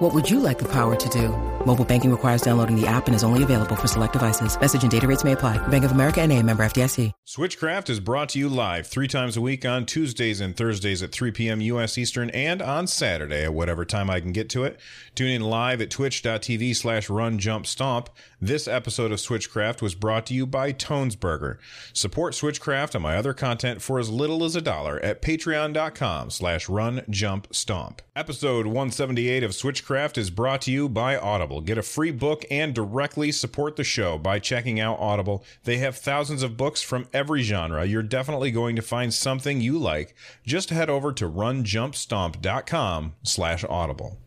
What would you like the power to do? Mobile banking requires downloading the app and is only available for select devices. Message and data rates may apply. Bank of America and a member FDIC. Switchcraft is brought to you live three times a week on Tuesdays and Thursdays at 3 p.m. U.S. Eastern and on Saturday at whatever time I can get to it. Tune in live at twitch.tv slash run jump stomp. This episode of Switchcraft was brought to you by Tonesburger. Support Switchcraft and my other content for as little as a dollar at patreon.com slash run jump stomp. Episode 178 of Switchcraft is brought to you by Audible. Get a free book and directly support the show by checking out Audible. They have thousands of books from every genre. You're definitely going to find something you like. Just head over to runjumpstomp.com slash audible.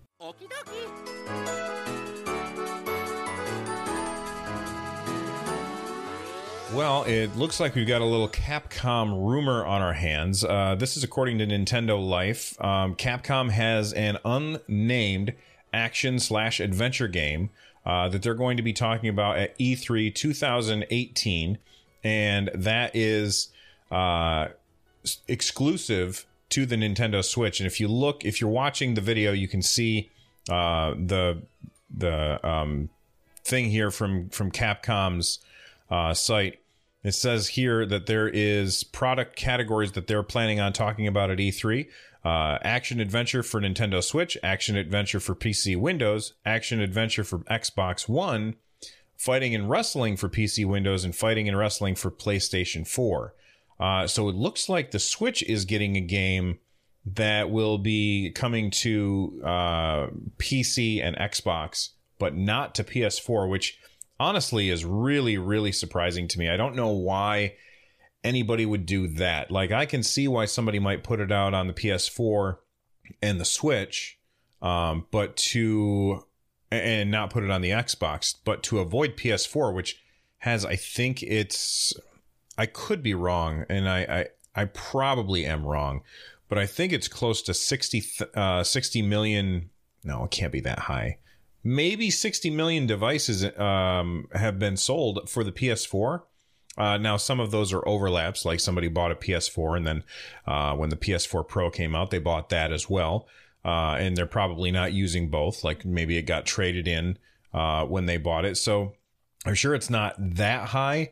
Well, it looks like we've got a little Capcom rumor on our hands. Uh, this is according to Nintendo Life. Um, Capcom has an unnamed action slash adventure game uh, that they're going to be talking about at E3 2018, and that is uh, exclusive to the Nintendo Switch. And if you look, if you're watching the video, you can see uh, the the um, thing here from from Capcom's uh, site. It says here that there is product categories that they're planning on talking about at E3. Uh, action adventure for Nintendo Switch, action adventure for PC Windows, action adventure for Xbox One, fighting and wrestling for PC Windows, and fighting and wrestling for PlayStation 4. Uh, so it looks like the Switch is getting a game that will be coming to uh, PC and Xbox, but not to PS4, which honestly is really, really surprising to me. I don't know why anybody would do that. Like, I can see why somebody might put it out on the PS4 and the Switch, um, but to and not put it on the Xbox, but to avoid PS4, which has, I think it's, I could be wrong, and I, I, I probably am wrong, but I think it's close to 60, th- uh, 60 million. No, it can't be that high. Maybe 60 million devices um, have been sold for the PS4. Uh, now, some of those are overlaps, like somebody bought a PS4, and then uh, when the PS4 Pro came out, they bought that as well. Uh, and they're probably not using both. Like maybe it got traded in uh, when they bought it. So I'm sure it's not that high.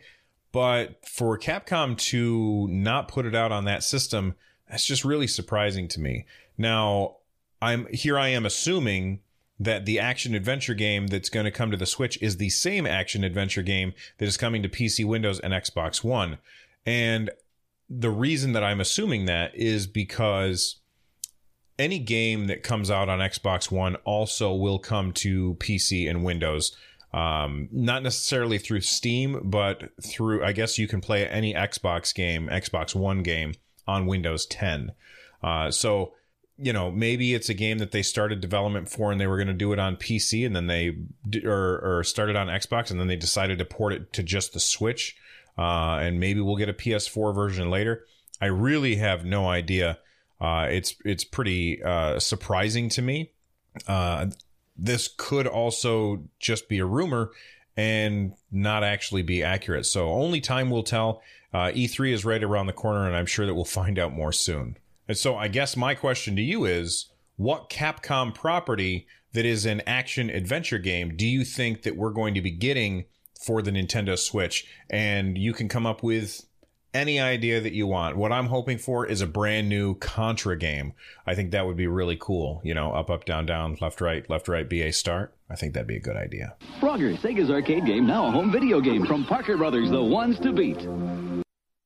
But for Capcom to not put it out on that system, that's just really surprising to me. Now, I'm here. I am assuming that the action adventure game that's going to come to the Switch is the same action adventure game that is coming to PC, Windows, and Xbox One. And the reason that I'm assuming that is because any game that comes out on Xbox One also will come to PC and Windows. Um, not necessarily through Steam, but through, I guess you can play any Xbox game, Xbox One game on Windows 10. Uh, so, you know, maybe it's a game that they started development for and they were going to do it on PC and then they, d- or, or started on Xbox and then they decided to port it to just the Switch. Uh, and maybe we'll get a PS4 version later. I really have no idea. Uh, it's it's pretty uh, surprising to me. Uh, this could also just be a rumor and not actually be accurate. So only time will tell. Uh, E3 is right around the corner, and I'm sure that we'll find out more soon. And so I guess my question to you is what Capcom property that is an action adventure game do you think that we're going to be getting for the Nintendo Switch? And you can come up with any idea that you want. What I'm hoping for is a brand new Contra game. I think that would be really cool. You know, up, up, down, down, left, right, left, right, BA start. I think that'd be a good idea. Frogger, Sega's arcade game, now a home video game from Parker Brothers, the ones to beat.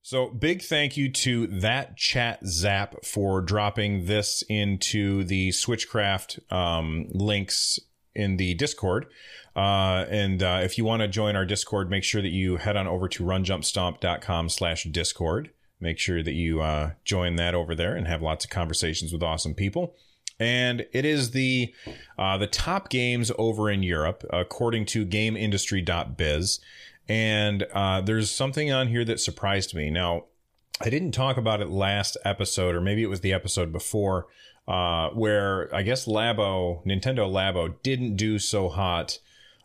So big thank you to that chat zap for dropping this into the Switchcraft um, links in the Discord. Uh, and uh, if you want to join our Discord, make sure that you head on over to runjumpstomp.com slash Discord. Make sure that you uh, join that over there and have lots of conversations with awesome people. And it is the uh, the top games over in Europe, according to GameIndustry.biz. And uh, there's something on here that surprised me. Now, I didn't talk about it last episode, or maybe it was the episode before, uh, where I guess Labo, Nintendo Labo, didn't do so hot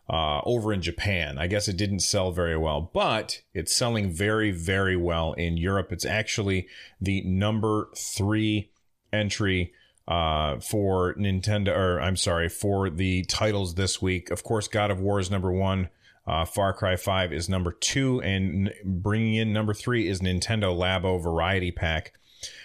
uh, over in Japan. I guess it didn't sell very well, but it's selling very, very well in Europe. It's actually the number three entry uh, for Nintendo, or I'm sorry, for the titles this week. Of course, God of War is number one. Uh, Far Cry 5 is number two, and bringing in number three is Nintendo Labo Variety Pack.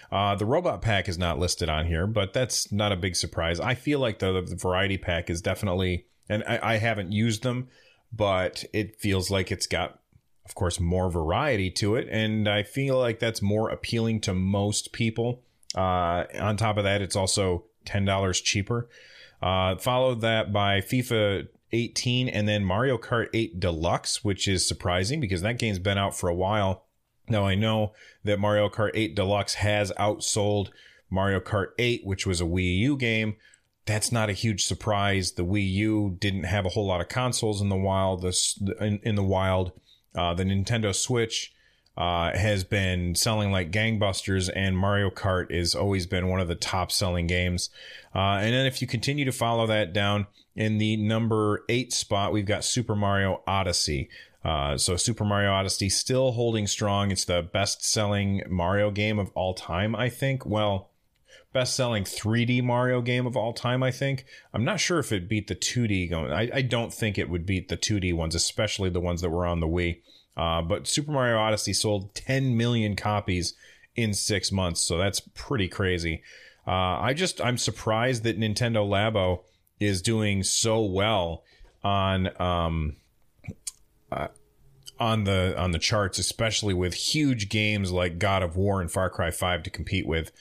Uh, the Robot Pack is not listed on here, but that's not a big surprise. I feel like the, the Variety Pack is definitely, and I, I haven't used them, but it feels like it's got, of course, more variety to it, and I feel like that's more appealing to most people. Uh, on top of that, it's also $10 cheaper. Uh, followed that by FIFA 18 and then Mario Kart 8 Deluxe, which is surprising because that game's been out for a while. Now I know that Mario Kart 8 Deluxe has outsold Mario Kart 8, which was a Wii U game. That's not a huge surprise. The Wii U didn't have a whole lot of consoles in the wild. This in, in the wild, uh, the Nintendo Switch uh, has been selling like gangbusters, and Mario Kart has always been one of the top selling games. Uh, and then if you continue to follow that down in the number eight spot, we've got Super Mario Odyssey. Uh, so Super Mario Odyssey still holding strong. It's the best selling Mario game of all time, I think. Well, best selling 3D Mario game of all time, I think. I'm not sure if it beat the 2D going. I, I don't think it would beat the 2D ones, especially the ones that were on the Wii. Uh, but Super Mario Odyssey sold 10 million copies in six months, so that's pretty crazy. Uh, I just I'm surprised that Nintendo Labo is doing so well on um, uh, on the on the charts, especially with huge games like God of War and Far Cry Five to compete with.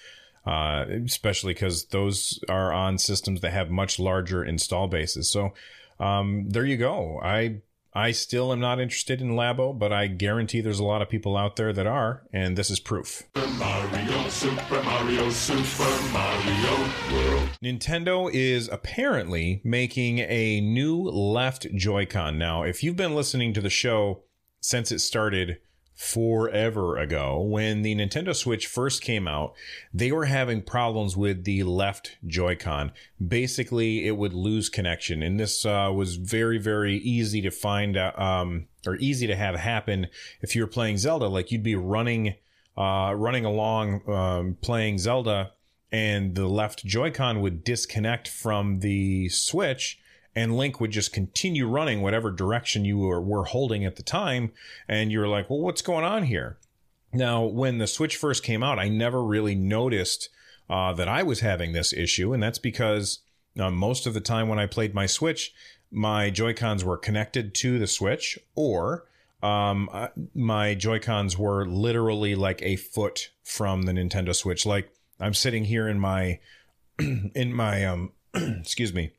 Uh, especially because those are on systems that have much larger install bases. So um, there you go. I I still am not interested in Labo, but I guarantee there's a lot of people out there that are, and this is proof. Mario, Super Mario, Super Mario World. Nintendo is apparently making a new left Joy-Con. Now, if you've been listening to the show since it started forever ago, when the Nintendo Switch first came out, they were having problems with the left Joy-Con. Basically, it would lose connection, and this uh, was very, very easy to find out, um, or easy to have happen if you were playing Zelda. Like you'd be running, uh, running along, um, playing Zelda, and the left Joy-Con would disconnect from the Switch and Link would just continue running whatever direction you were, were holding at the time. And you were like, well, what's going on here? Now, when the Switch first came out, I never really noticed uh, that I was having this issue. And that's because uh, most of the time when I played my Switch, my Joy-Cons were connected to the Switch or um, uh, my Joy-Cons were literally like a foot from the Nintendo Switch. Like I'm sitting here in my, in my, um, excuse me,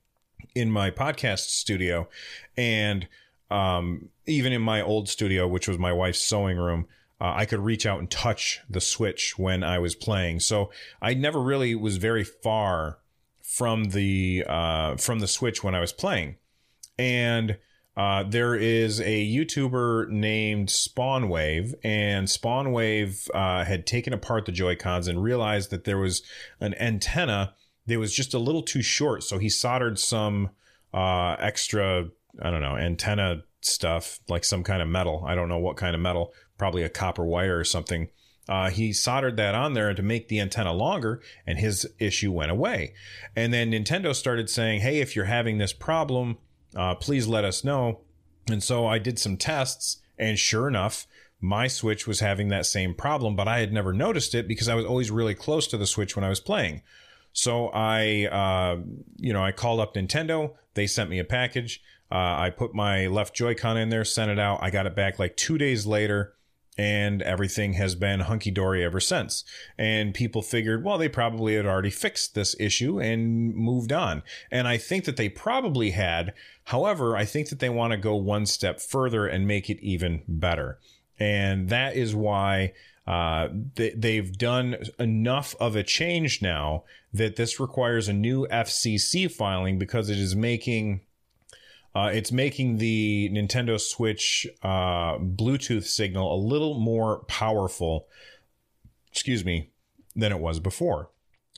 in my podcast studio and um, even in my old studio, which was my wife's sewing room, uh, I could reach out and touch the switch when I was playing. So I never really was very far from the uh, from the switch when I was playing. And uh, there is a YouTuber named Spawnwave, and Spawnwave uh, had taken apart the Joy Cons and realized that there was an antenna that was just a little too short. So he soldered some uh, extra, I don't know, antenna stuff, like some kind of metal. I don't know what kind of metal, probably a copper wire or something. Uh, he soldered that on there to make the antenna longer, and his issue went away. And then Nintendo started saying, "Hey, if you're having this problem, uh, please let us know." And so I did some tests, and sure enough, my Switch was having that same problem, but I had never noticed it because I was always really close to the Switch when I was playing. So I, uh, you know, I called up Nintendo. They sent me a package. Uh, I put my left Joy-Con in there, sent it out. I got it back like two days later, and everything has been hunky dory ever since. And people figured, well, they probably had already fixed this issue and moved on. And I think that they probably had. However, I think that they want to go one step further and make it even better. And that is why uh, they, they've done enough of a change now that this requires a new FCC filing because it is making uh, it's making the Nintendo Switch uh, Bluetooth signal a little more powerful, excuse me, than it was before.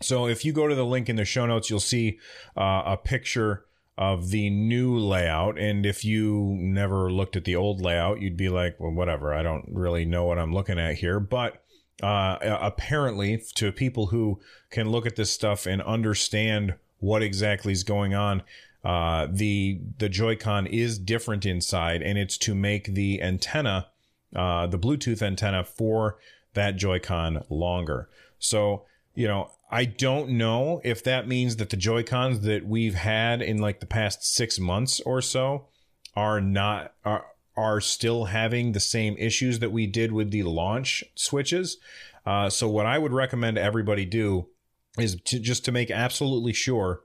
So if you go to the link in the show notes, you'll see uh, a picture of the new layout. And if you never looked at the old layout, you'd be like, well, whatever. I don't really know what I'm looking at here. But uh, apparently, to people who can look at this stuff and understand what exactly is going on, uh, the the Joy-Con is different inside, and it's to make the antenna, uh, the Bluetooth antenna for that Joy-Con longer. So you know, I don't know if that means that the Joy Cons that we've had in like the past six months or so are not are are still having the same issues that we did with the launch switches. Uh, so what I would recommend everybody do is to just to make absolutely sure.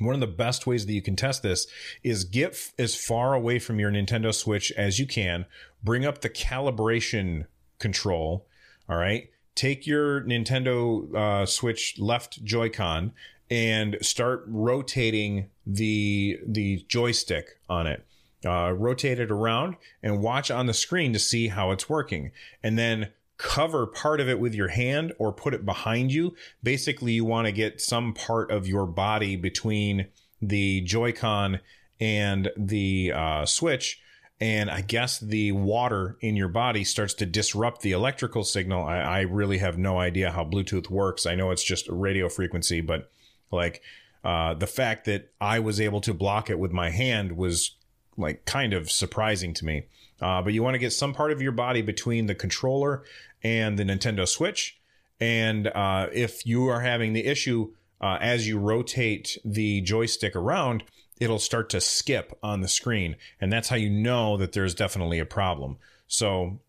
One of the best ways that you can test this is get f- as far away from your Nintendo Switch as you can. Bring up the calibration control. All right take your Nintendo uh, Switch left Joy-Con and start rotating the the joystick on it. Uh, rotate it around and watch on the screen to see how it's working, and then cover part of it with your hand or put it behind you. Basically, you want to get some part of your body between the Joy-Con and the uh, Switch and I guess the water in your body starts to disrupt the electrical signal. I, I, really have no idea how Bluetooth works. I know it's just radio frequency, but like uh, the fact that I was able to block it with my hand was like kind of surprising to me. Uh, but you want to get some part of your body between the controller and the Nintendo Switch. And uh, if you are having the issue uh, as you rotate the joystick around, it'll start to skip on the screen. And that's how you know that there's definitely a problem. So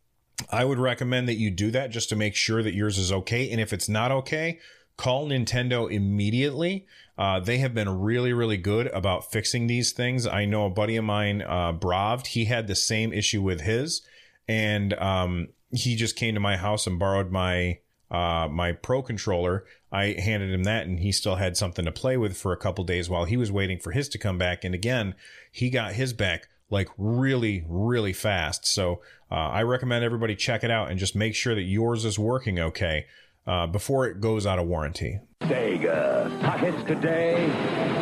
I would recommend that you do that just to make sure that yours is okay. And if it's not okay, call Nintendo immediately. Uh, they have been really, really good about fixing these things. I know a buddy of mine, uh, Bravd, he had the same issue with his, and um, he just came to my house and borrowed my uh, my pro controller. I handed him that, and he still had something to play with for a couple days while he was waiting for his to come back. And again, he got his back like really, really fast. So uh, I recommend everybody check it out and just make sure that yours is working okay uh, before it goes out of warranty. Sega. Hot hits today,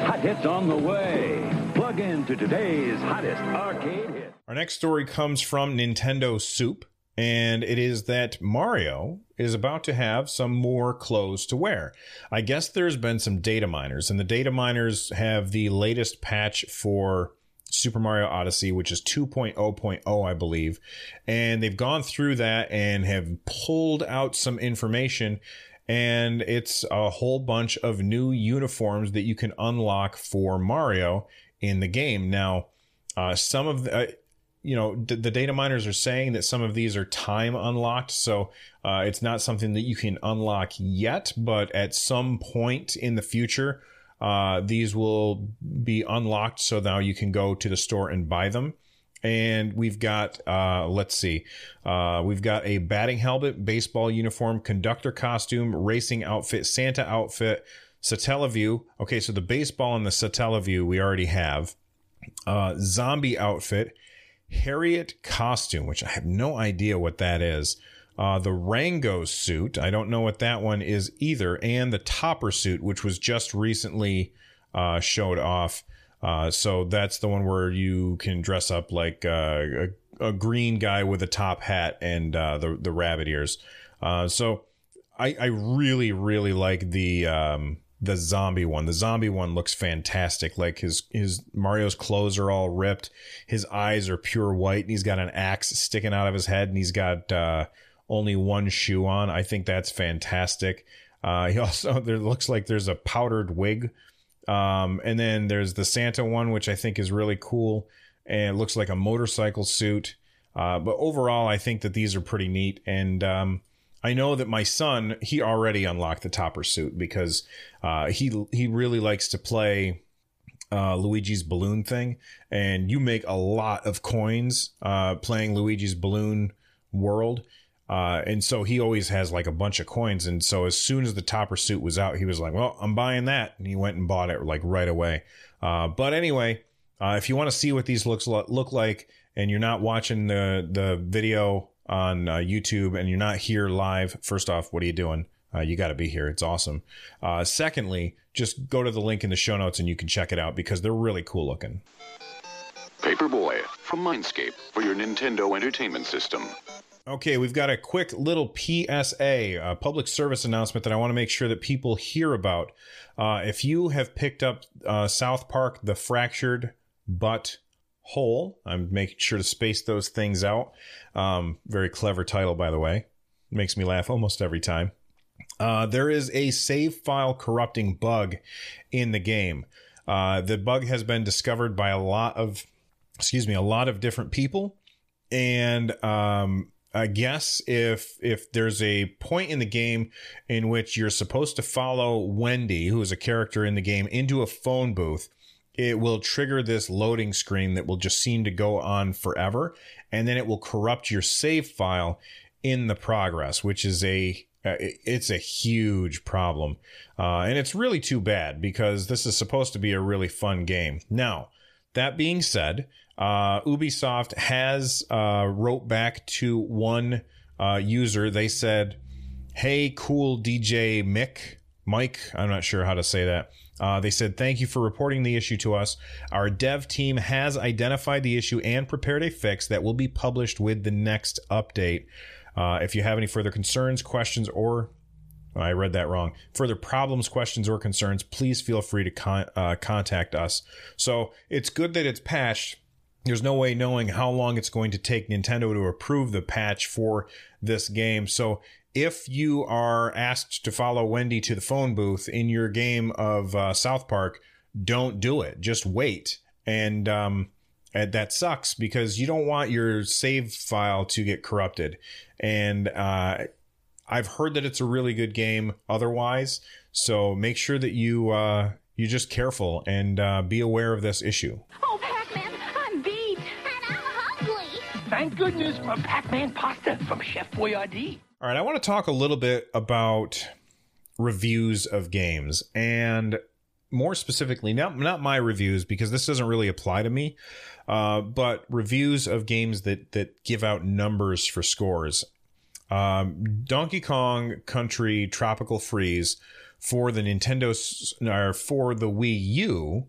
hot hits on the way. Plug into today's hottest arcade hit. Our next story comes from Nintendo Soup and it is that Mario is about to have some more clothes to wear. I guess there's been some data miners, and the data miners have the latest patch for Super Mario Odyssey, which is 2.0.0, I believe. And they've gone through that and have pulled out some information. And it's a whole bunch of new uniforms that you can unlock for Mario in the game. Now, uh, some of the, uh, you know the, the, data miners are saying that some of these are time unlocked. So uh, it's not something that you can unlock yet but at some point in the future uh, these will be unlocked. So now you can go to the store and buy them. And we've got uh, let's see uh, we've got a batting helmet baseball uniform conductor costume racing outfit santa outfit satellaview. Okay so the baseball and the satellaview we already have. Uh, zombie outfit Harriet costume, which I have no idea what that is. Uh, the Rango suit, I don't know what that one is either, and the Topper suit, which was just recently uh, showed off. Uh, so that's the one where you can dress up like uh, a, a, green guy with a top hat and uh, the the rabbit ears. Uh, so I, I really really like the um, the zombie one. The zombie one looks fantastic. Like his his Mario's clothes are all ripped. His eyes are pure white, and he's got an axe sticking out of his head, and he's got uh, only one shoe on. I think that's fantastic. Uh, he also there looks like there's a powdered wig, um, and then there's the Santa one, which I think is really cool, and it looks like a motorcycle suit. Uh, but overall, I think that these are pretty neat, and um, I know that my son he already unlocked the topper suit because uh, he he really likes to play uh, Luigi's balloon thing, and you make a lot of coins uh, playing Luigi's balloon world. Uh, and so he always has like a bunch of coins. And so as soon as the topper suit was out, he was like, "Well, I'm buying that," and he went and bought it like right away. Uh, but anyway, Uh, if you want to see what these looks look like, and you're not watching the the video on uh, YouTube and you're not here live, first off, what are you doing? Uh, you got to be here. It's awesome. Uh, secondly, just go to the link in the show notes and you can check it out because they're really cool looking. Paperboy from Mindscape for your Nintendo Entertainment System. Okay, we've got a quick little PSA, a public service announcement that I want to make sure that people hear about. Uh, if you have picked up uh, South Park, The Fractured But Whole, I'm making sure to space those things out. Um, very clever title, by the way. Makes me laugh almost every time. Uh, there is a save file corrupting bug in the game. Uh, the bug has been discovered by a lot of, excuse me, a lot of different people, and um, I guess if if there's a point in the game in which you're supposed to follow Wendy, who is a character in the game, into a phone booth, it will trigger this loading screen that will just seem to go on forever, and then it will corrupt your save file in the progress, which is a uh, it's a huge problem. Uh, and it's really too bad because this is supposed to be a really fun game. Now, that being said, uh, Ubisoft has uh, wrote back to one uh, user. They said, "Hey, cool DJ Mick, Mike. I'm not sure how to say that." Uh, they said, "Thank you for reporting the issue to us. Our dev team has identified the issue and prepared a fix that will be published with the next update." Uh, if you have any further concerns, questions, or I read that wrong. Further problems, questions, or concerns, please feel free to con- uh, contact us. So it's good that it's patched. There's no way knowing how long it's going to take Nintendo to approve the patch for this game. So if you are asked to follow Wendy to the phone booth in your game of uh, South Park, don't do it. Just wait. And um, and that sucks because you don't want your save file to get corrupted. And uh, I've heard that it's a really good game otherwise. So make sure that you uh, you're just careful and uh, be aware of this issue. Oh, Pac-Man, I'm beat. And I'm hungry. Thank goodness for Pac-Man pasta from Chef Boyardee. All right, I want to talk a little bit about reviews of games and more specifically, not not my reviews because this doesn't really apply to me, uh, but reviews of games that that give out numbers for scores. Um, Donkey Kong Country Tropical Freeze for the Nintendo or for the Wii U,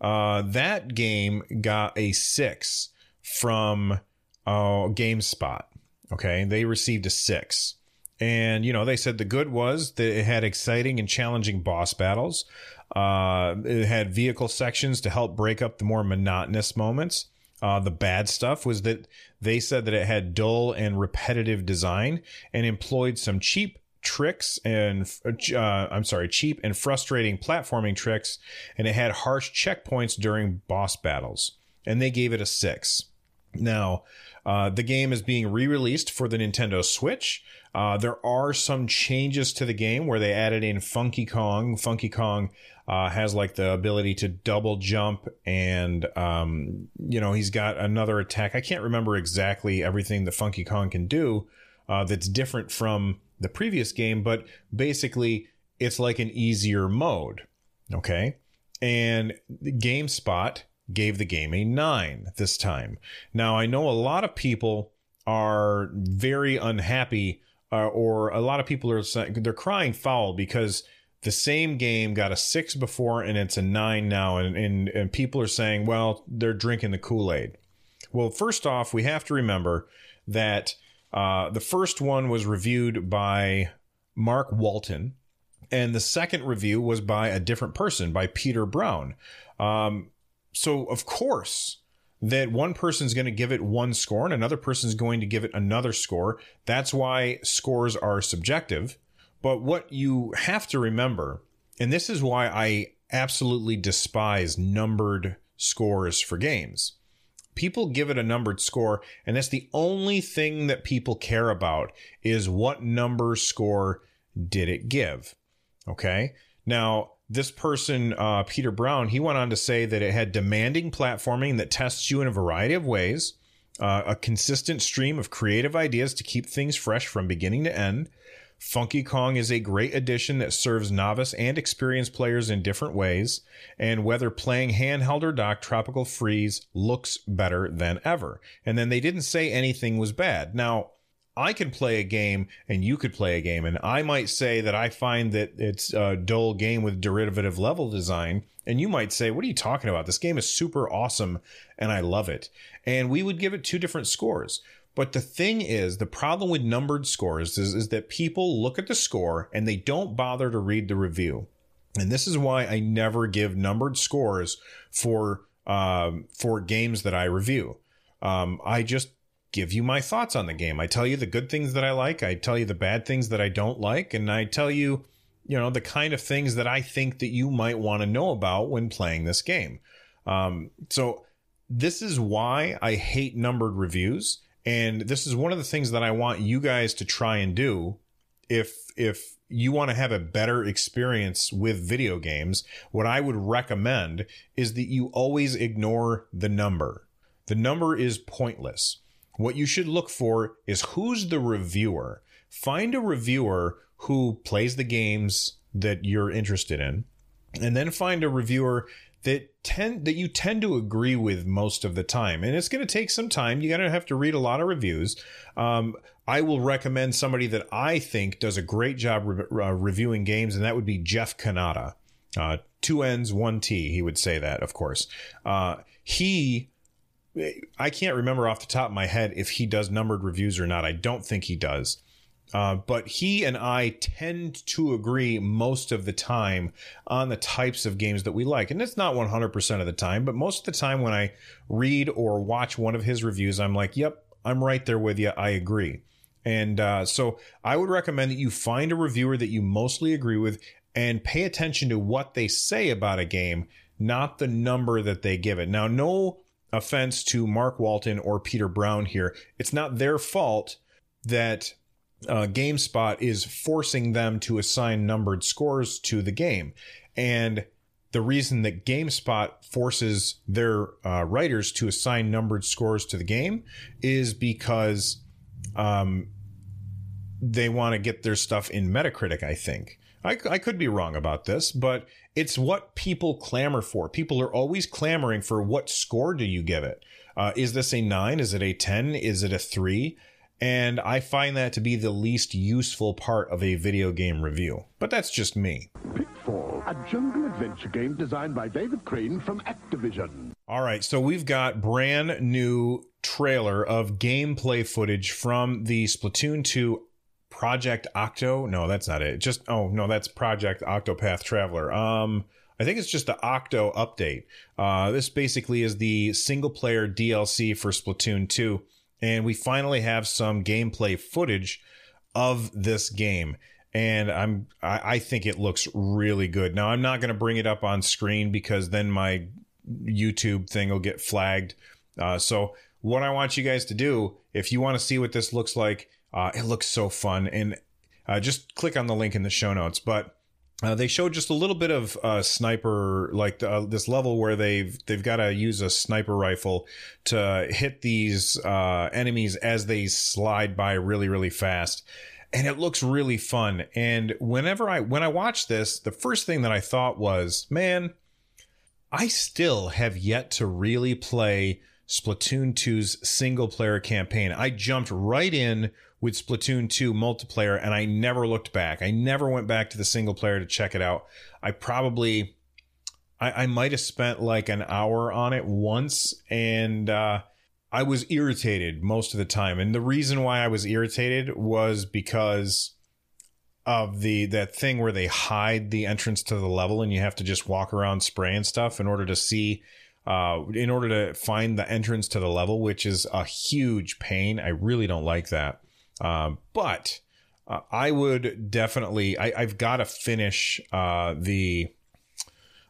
uh, that game got a six from uh, GameSpot. Okay, they received a six. And, you know, they said the good was that it had exciting and challenging boss battles. Uh, it had vehicle sections to help break up the more monotonous moments. Uh, the bad stuff was that they said that it had dull and repetitive design and employed some cheap tricks and uh, I'm sorry, cheap and frustrating platforming tricks, and it had harsh checkpoints during boss battles. And they gave it a six. Now, uh, the game is being re-released for the Nintendo Switch. Uh, there are some changes to the game where they added in Funky Kong. Funky Kong uh, has like the ability to double jump, and um, you know he's got another attack. I can't remember exactly everything that Funky Kong can do uh, that's different from the previous game, but basically it's like an easier mode. Okay, and GameSpot gave the game a nine this time. Now I know a lot of people are very unhappy, uh, or a lot of people are they're crying foul because the same game got a six before and it's a nine now, and, and, and people are saying, well, they're drinking the Kool Aid. Well, first off, we have to remember that uh, the first one was reviewed by Mark Walton, and the second review was by a different person, by Peter Brown. Um, so, of course, that one person's going to give it one score and another person's going to give it another score. That's why scores are subjective. But what you have to remember, and this is why I absolutely despise numbered scores for games. People give it a numbered score, and that's the only thing that people care about is what number score did it give. Okay. Now, this person, uh, Peter Brown, he went on to say that it had demanding platforming that tests you in a variety of ways, uh, a consistent stream of creative ideas to keep things fresh from beginning to end, Funky Kong is a great addition that serves novice and experienced players in different ways, and whether playing handheld or dock, Tropical Freeze looks better than ever. And then they didn't say anything was bad. Now, I can play a game and you could play a game, and I might say that I find that it's a dull game with derivative level design, and you might say, What are you talking about? This game is super awesome and I love it. And we would give it two different scores. But the thing is, the problem with numbered scores is, is that people look at the score and they don't bother to read the review. And this is why I never give numbered scores for um, for games that I review. Um, I just give you my thoughts on the game. I tell you the good things that I like. I tell you the bad things that I don't like, and I tell you, you know, the kind of things that I think that you might want to know about when playing this game. Um, so this is why I hate numbered reviews and this is one of the things that I want you guys to try and do if if you want to have a better experience with video games, what I would recommend is that you always ignore the number. The number is pointless. What you should look for is who's the reviewer. Find a reviewer who plays the games that you're interested in, and then find a reviewer that tend that you tend to agree with most of the time and it's going to take some time you're going to have to read a lot of reviews um, i will recommend somebody that i think does a great job re- uh, reviewing games and that would be jeff Cannata. Uh, two n's one t he would say that of course uh, he i can't remember off the top of my head if he does numbered reviews or not i don't think he does uh, but he and I tend to agree most of the time on the types of games that we like. And it's not 100% of the time, but most of the time when I read or watch one of his reviews, I'm like, yep, I'm right there with you. I agree. And uh, so I would recommend that you find a reviewer that you mostly agree with and pay attention to what they say about a game, not the number that they give it. Now, no offense to Mark Walton or Peter Brown here. It's not their fault that uh, GameSpot is forcing them to assign numbered scores to the game. And the reason that GameSpot forces their uh, writers to assign numbered scores to the game is because um, they want to get their stuff in Metacritic, I think. I, I could be wrong about this, but it's what people clamor for. People are always clamoring for what score do you give it? Uh, is this a nine? Is it a 10? Is it a three? and I find that to be the least useful part of a video game review. But that's just me. Pitfall, a jungle adventure game designed by David Crane from Activision. All right, so we've got brand new trailer of gameplay footage from the Splatoon 2 Project Octo. No, that's not it. Just oh no, that's Project Octopath Traveler. Um I think it's just the Octo update. Uh, this basically is the single player DLC for Splatoon 2 and we finally have some gameplay footage of this game and i'm I, I, think it looks really good now i'm not going to bring it up on screen because then my youtube thing will get flagged uh, so what i want you guys to do if you want to see what this looks like uh, it looks so fun and uh, just click on the link in the show notes but uh, they showed just a little bit of uh, sniper, like uh, this level where they've they've got to use a sniper rifle to hit these uh, enemies as they slide by really really fast, and it looks really fun. And whenever I when I watched this, the first thing that I thought was, man, I still have yet to really play Splatoon 2's single player campaign. I jumped right in with Splatoon 2 multiplayer and I never looked back. I never went back to the single player to check it out. I probably I, I might have spent like an hour on it once and uh I was irritated most of the time. And the reason why I was irritated was because of the that thing where they hide the entrance to the level and you have to just walk around spraying stuff in order to see uh, in order to find the entrance to the level, which is a huge pain. I really don't like that. Um, but uh, I would definitely, I, have got to finish uh, the.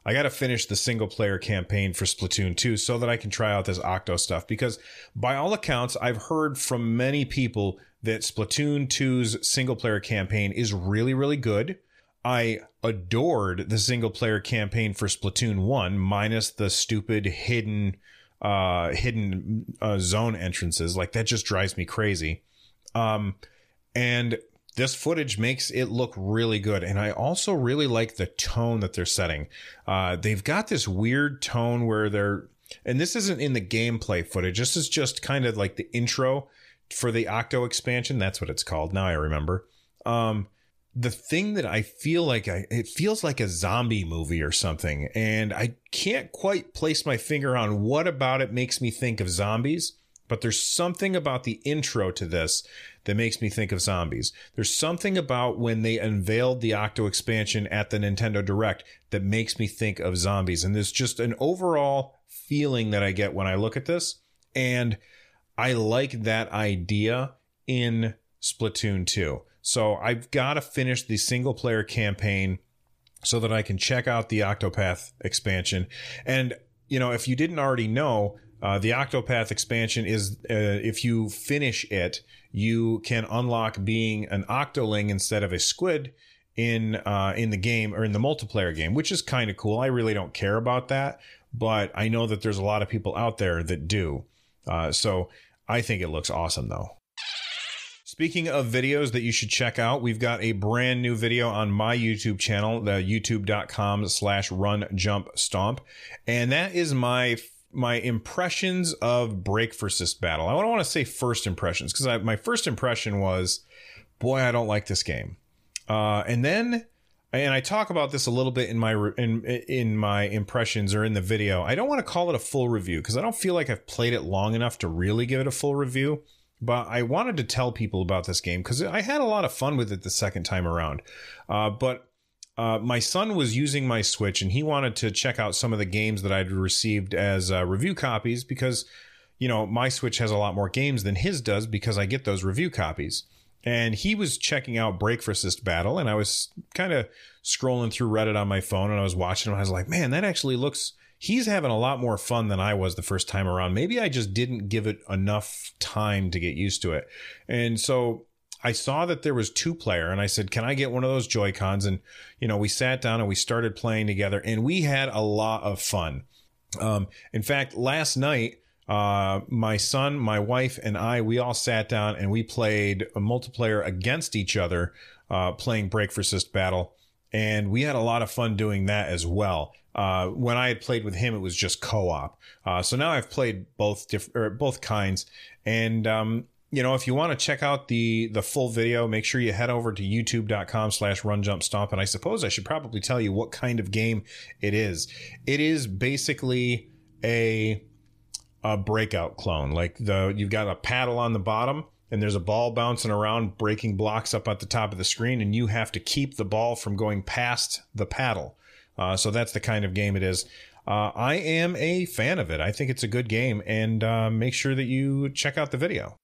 I got to finish the single player campaign for Splatoon 2 so that I can try out this Octo stuff because by all accounts I've heard from many people that Splatoon 2's single player campaign is really really good. I adored the single player campaign for Splatoon 1 minus the stupid hidden uh hidden uh, zone entrances like that just drives me crazy. Um, and this footage makes it look really good. And I also really like the tone that they're setting. Uh, they've got this weird tone where they're, and this isn't in the gameplay footage. This is just kind of like the intro for the Octo expansion. That's what it's called. Now I remember. Um, the thing that I feel like I, it feels like a zombie movie or something. And I can't quite place my finger on what about it makes me think of zombies but there's something about the intro to this that makes me think of zombies. There's something about when they unveiled the Octo expansion at the Nintendo Direct that makes me think of zombies. And there's just an overall feeling that I get when I look at this. And I like that idea in Splatoon 2. So I've got to finish the single player campaign so that I can check out the Octopath expansion. And, you know, if you didn't already know, uh, the Octopath expansion is uh, if you finish it, you can unlock being an Octoling instead of a squid in uh, in the game or in the multiplayer game, which is kind of cool. I really don't care about that, but I know that there's a lot of people out there that do. Uh, so I think it looks awesome though. Speaking of videos that you should check out, we've got a brand new video on my YouTube channel, the youtube.com slash run jump stomp. And that is my my impressions of Breakforcist Battle. I don't want to say first impressions because my first impression was, boy, I don't like this game. Uh, and then, and I talk about this a little bit in my in in my impressions or in the video. I don't want to call it a full review because I don't feel like I've played it long enough to really give it a full review. But I wanted to tell people about this game because I had a lot of fun with it the second time around. Uh, but uh, my son was using my Switch and he wanted to check out some of the games that I'd received as uh, review copies because, you know, my Switch has a lot more games than his does because I get those review copies. And he was checking out Breakforcist Battle, and I was kind of scrolling through Reddit on my phone and I was watching him. I was like, man, that actually looks. He's having a lot more fun than I was the first time around. Maybe I just didn't give it enough time to get used to it. And so I saw that there was two player and I said, can I get one of those Joy Cons? And, you know, we sat down and we started playing together and we had a lot of fun. Um, in fact, last night, uh, my son, my wife, and I, we all sat down and we played a multiplayer against each other, uh, playing Break for Battle. And we had a lot of fun doing that as well. Uh, when I had played with him, it was just co-op. Uh, so now I've played both different, both kinds, and um, you know, if you want to check out the the full video, make sure you head over to youtube.com slash run jump stomp. And I suppose I should probably tell you what kind of game it is. It is basically a a breakout clone. Like the you've got a paddle on the bottom and there's a ball bouncing around, breaking blocks up at the top of the screen, and you have to keep the ball from going past the paddle. Uh, so that's the kind of game it is. Uh, I am a fan of it. I think it's a good game, and uh, make sure that you check out the video.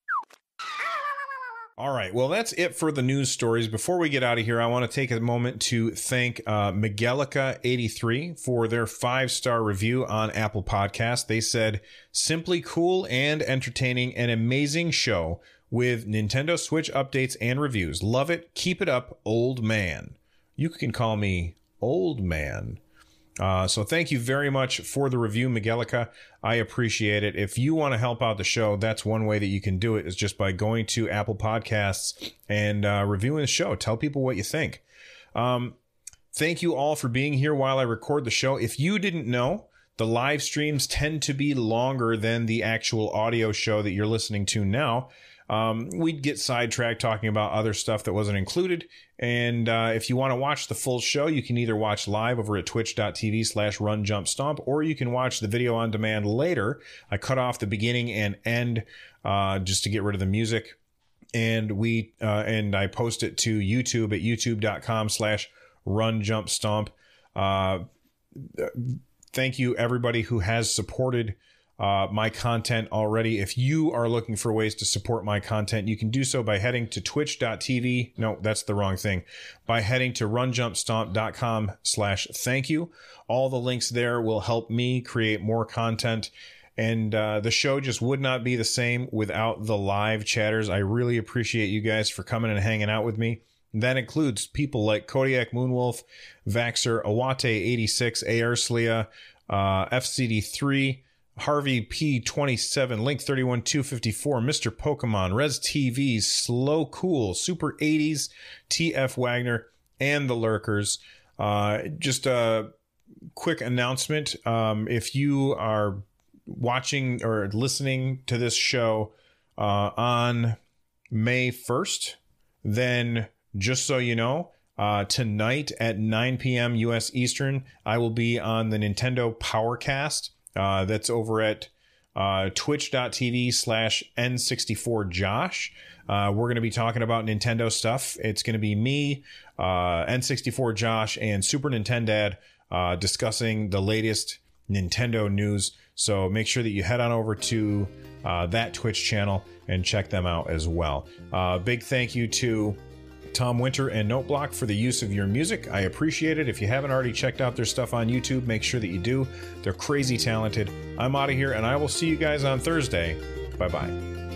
All right. Well, that's it for the news stories. Before we get out of here, I want to take a moment to thank uh, Miguelica83 for their five star review on Apple Podcast. They said, simply cool and entertaining, an amazing show with Nintendo Switch updates and reviews. Love it. Keep it up, old man. You can call me old man. Uh, so thank you very much for the review, Miguelica. I appreciate it. If you want to help out the show, that's one way that you can do it is just by going to Apple Podcasts and uh, reviewing the show. Tell people what you think. Um, thank you all for being here while I record the show. If you didn't know, the live streams tend to be longer than the actual audio show that you're listening to now um, we'd get sidetracked talking about other stuff that wasn't included. And uh, if you want to watch the full show, you can either watch live over at twitch.tv slash run jump stomp, or you can watch the video on demand later. I cut off the beginning and end uh, just to get rid of the music. And we uh, and I post it to YouTube at youtube.com slash run jump stomp. Uh, thank you everybody who has supported uh, my content already. If you are looking for ways to support my content, you can do so by heading to twitch.tv. No, that's the wrong thing. By heading to runjumpstomp.com slash thank you. All the links there will help me create more content. And uh, the show just would not be the same without the live chatters. I really appreciate you guys for coming and hanging out with me. That includes people like Kodiak Moonwolf, Vaxer, Awate86, AR Slia, uh, FCD3, Harvey P27, Link 31 254, Mr. Pokemon, Res TV, Slow Cool, Super 80s, TF Wagner, and the Lurkers. Uh, just a quick announcement. Um, if you are watching or listening to this show uh, on May 1st, then just so you know, uh, tonight at 9 p.m. U.S. Eastern, I will be on the Nintendo Powercast. Uh, that's over at uh, twitch.tv slash N64Josh. Uh, we're going to be talking about Nintendo stuff. It's going to be me, uh, N64 Josh, and Super Nintendo uh, discussing the latest Nintendo news. So make sure that you head on over to uh, that Twitch channel and check them out as well. Uh, big thank you to Tom Winter and Noteblock for the use of your music. I appreciate it. If you haven't already checked out their stuff on YouTube, make sure that you do. They're crazy talented. I'm out of here, and I will see you guys on Thursday. Bye bye.